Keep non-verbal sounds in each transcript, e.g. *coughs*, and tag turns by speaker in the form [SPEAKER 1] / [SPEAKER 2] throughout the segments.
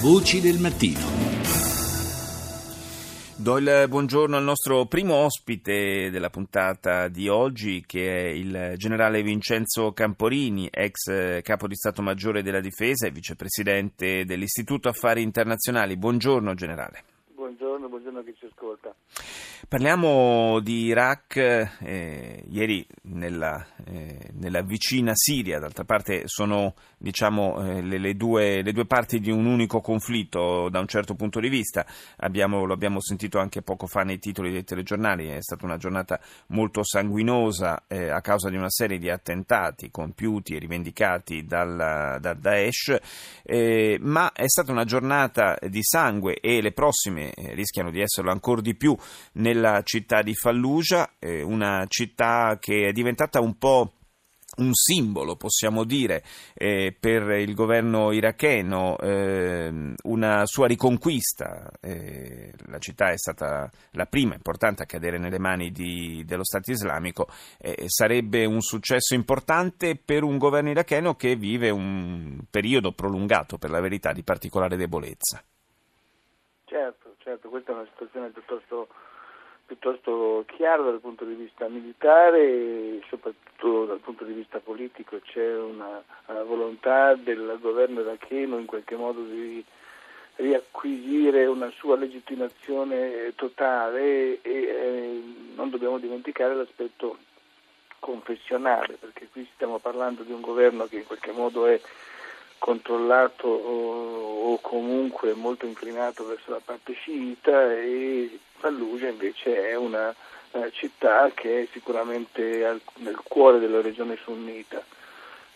[SPEAKER 1] Voci del mattino. Do il buongiorno al nostro primo ospite della puntata di oggi, che è il generale Vincenzo Camporini, ex capo di Stato Maggiore della Difesa e vicepresidente dell'Istituto Affari Internazionali. Buongiorno generale.
[SPEAKER 2] Buongiorno, buongiorno a chi ci ascolta.
[SPEAKER 1] Parliamo di Iraq, eh, ieri nella, eh, nella, vicina Siria, d'altra parte sono diciamo, eh, le, le, due, le, due, parti di un unico conflitto da un certo punto di vista, abbiamo, lo abbiamo sentito anche poco fa nei titoli dei telegiornali, è stata una giornata molto sanguinosa eh, a causa di una serie di attentati compiuti e rivendicati dal, da Daesh, eh, ma è stata una giornata di sangue e le prossime eh, rischiano di esserlo ancora di più nel nella città di Fallujah, eh, una città che è diventata un po' un simbolo, possiamo dire, eh, per il governo iracheno, eh, una sua riconquista. Eh, la città è stata la prima importante a cadere nelle mani di, dello Stato islamico. Eh, sarebbe un successo importante per un governo iracheno che vive un periodo prolungato, per la verità, di particolare debolezza.
[SPEAKER 2] Certo, certo, questa è una situazione piuttosto piuttosto chiaro dal punto di vista militare e soprattutto dal punto di vista politico. C'è una, una volontà del governo iracheno in qualche modo di riacquisire una sua legittimazione totale e eh, non dobbiamo dimenticare l'aspetto confessionale perché qui stiamo parlando di un governo che in qualche modo è controllato o, comunque molto inclinato verso la parte sciita e Fallujah invece è una eh, città che è sicuramente nel cuore della regione sunnita.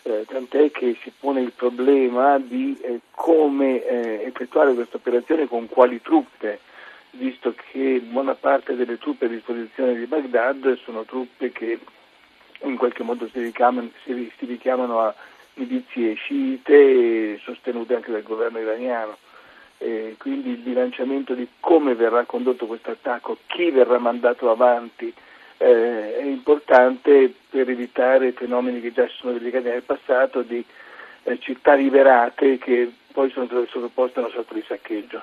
[SPEAKER 2] Eh, tant'è che si pone il problema di eh, come eh, effettuare questa operazione con quali truppe, visto che buona parte delle truppe a disposizione di Baghdad sono truppe che in qualche modo si richiamano, si, si richiamano a milizie sciite sostenute anche dal governo iraniano. Eh, quindi il bilanciamento di come verrà condotto questo attacco, chi verrà mandato avanti, eh, è importante per evitare fenomeni che già si sono verificati nel passato di eh, città liberate che poi sono sottoposte a una sorta di saccheggio.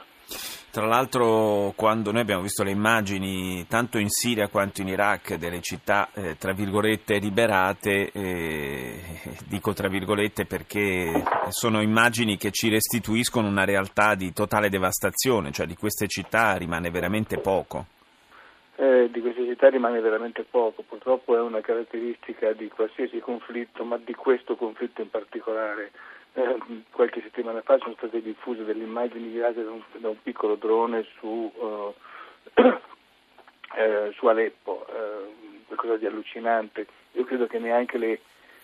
[SPEAKER 1] Tra l'altro quando noi abbiamo visto le immagini tanto in Siria quanto in Iraq delle città eh, tra virgolette liberate, eh, dico tra virgolette perché sono immagini che ci restituiscono una realtà di totale devastazione, cioè di queste città rimane veramente poco.
[SPEAKER 2] Eh, di queste città rimane veramente poco, purtroppo è una caratteristica di qualsiasi conflitto, ma di questo conflitto in particolare eh, qualche settimana fa sono state diffuse delle immagini girate da un, da un piccolo drone su, uh, *coughs* eh, su Aleppo, eh, qualcosa di allucinante. Io credo che neanche le,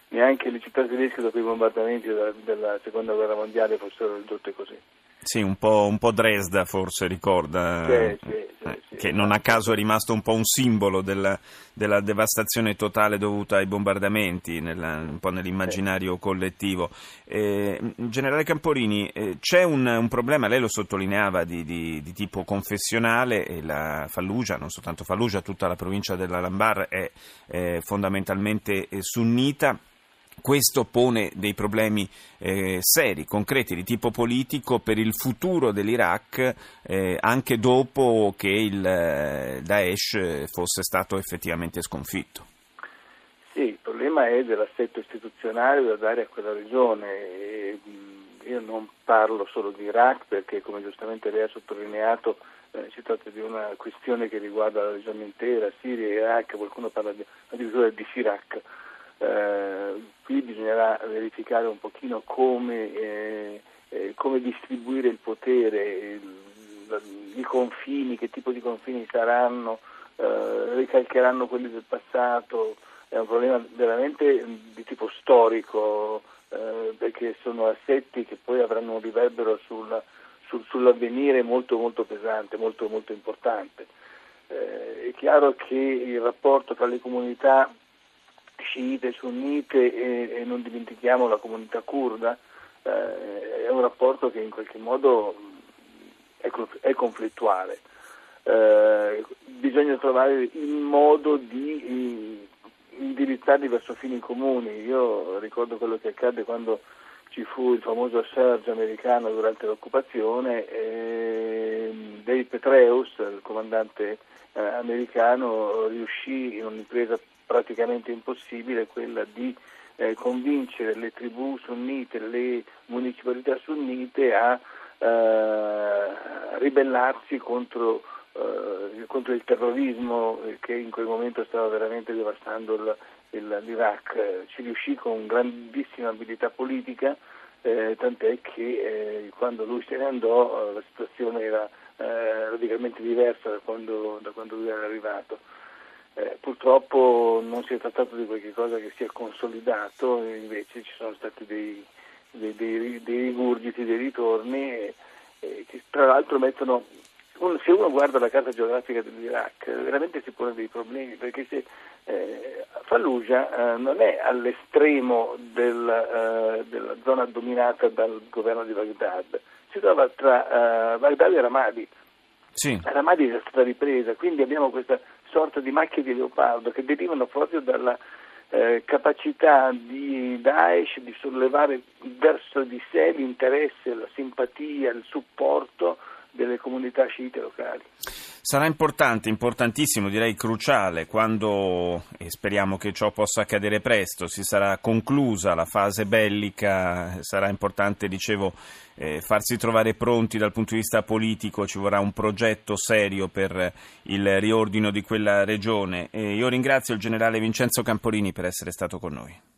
[SPEAKER 2] neanche le città tedesche dopo i bombardamenti della, della seconda guerra mondiale fossero ridotte così.
[SPEAKER 1] Sì, un po', un po Dresda forse ricorda,
[SPEAKER 2] sì, sì, sì,
[SPEAKER 1] eh, che non a caso è rimasto un po' un simbolo della, della devastazione totale dovuta ai bombardamenti, nella, un po' nell'immaginario collettivo. Eh, Generale Camporini, eh, c'è un, un, problema, lei lo sottolineava, di, di, di tipo confessionale, e la Fallujah, non soltanto Fallujah, tutta la provincia della Lambar è, è fondamentalmente sunnita questo pone dei problemi eh, seri, concreti di tipo politico per il futuro dell'Iraq eh, anche dopo che il eh, Daesh fosse stato effettivamente sconfitto.
[SPEAKER 2] Sì, il problema è dell'assetto istituzionale da dare a quella regione. E, io non parlo solo di Iraq perché, come giustamente lei ha sottolineato, eh, si tratta di una questione che riguarda la regione intera, Siria, Iraq, qualcuno parla di, addirittura di Sirac. Eh, bisognerà verificare un pochino come, eh, eh, come distribuire il potere, i confini, che tipo di confini saranno, eh, ricalcheranno quelli del passato, è un problema veramente di tipo storico eh, perché sono assetti che poi avranno un riverbero sul, sul, sull'avvenire molto molto pesante, molto molto importante. Eh, è chiaro che il rapporto tra le comunità sciite, sunnite e, non dimentichiamo la comunità kurda, eh, è un rapporto che in qualche modo è, è conflittuale. Eh, bisogna trovare il modo di indirizzarli verso fini comuni. Io ricordo quello che accadde quando ci fu il famoso surge americano durante l'occupazione, e David Petreus, il comandante eh, americano, riuscì in un'impresa praticamente impossibile, quella di eh, convincere le tribù sunnite, le municipalità sunnite a eh, ribellarsi contro, eh, contro, il terrorismo che in quel momento stava veramente devastando il, l'Iraq. Ci riuscì con grandissima abilità politica, eh, tant'è che eh, quando lui se ne andò la situazione era radicalmente diversa da quando, da quando lui era arrivato. Eh, purtroppo non si è trattato di qualcosa che si è consolidato, invece ci sono stati dei, dei, dei, dei rigurgiti, dei ritorni eh, che tra l'altro mettono, se uno guarda la carta geografica dell'Iraq veramente si pone dei problemi perché se eh, Fallujah eh, non è all'estremo del, eh, della zona dominata dal governo di Baghdad, si trova tra eh, Baghdad e Ramadi. Sì. Ramadi è stata ripresa, quindi abbiamo questa sorta di macchie di leopardo che derivano proprio dalla eh, capacità di Daesh di sollevare verso di sé l'interesse, la simpatia, il supporto delle comunità sciite locali.
[SPEAKER 1] Sarà importante, importantissimo, direi cruciale, quando, e speriamo che ciò possa accadere presto, si sarà conclusa la fase bellica, sarà importante, dicevo, eh, farsi trovare pronti dal punto di vista politico, ci vorrà un progetto serio per il riordino di quella regione. E io ringrazio il generale Vincenzo Camporini per essere stato con noi.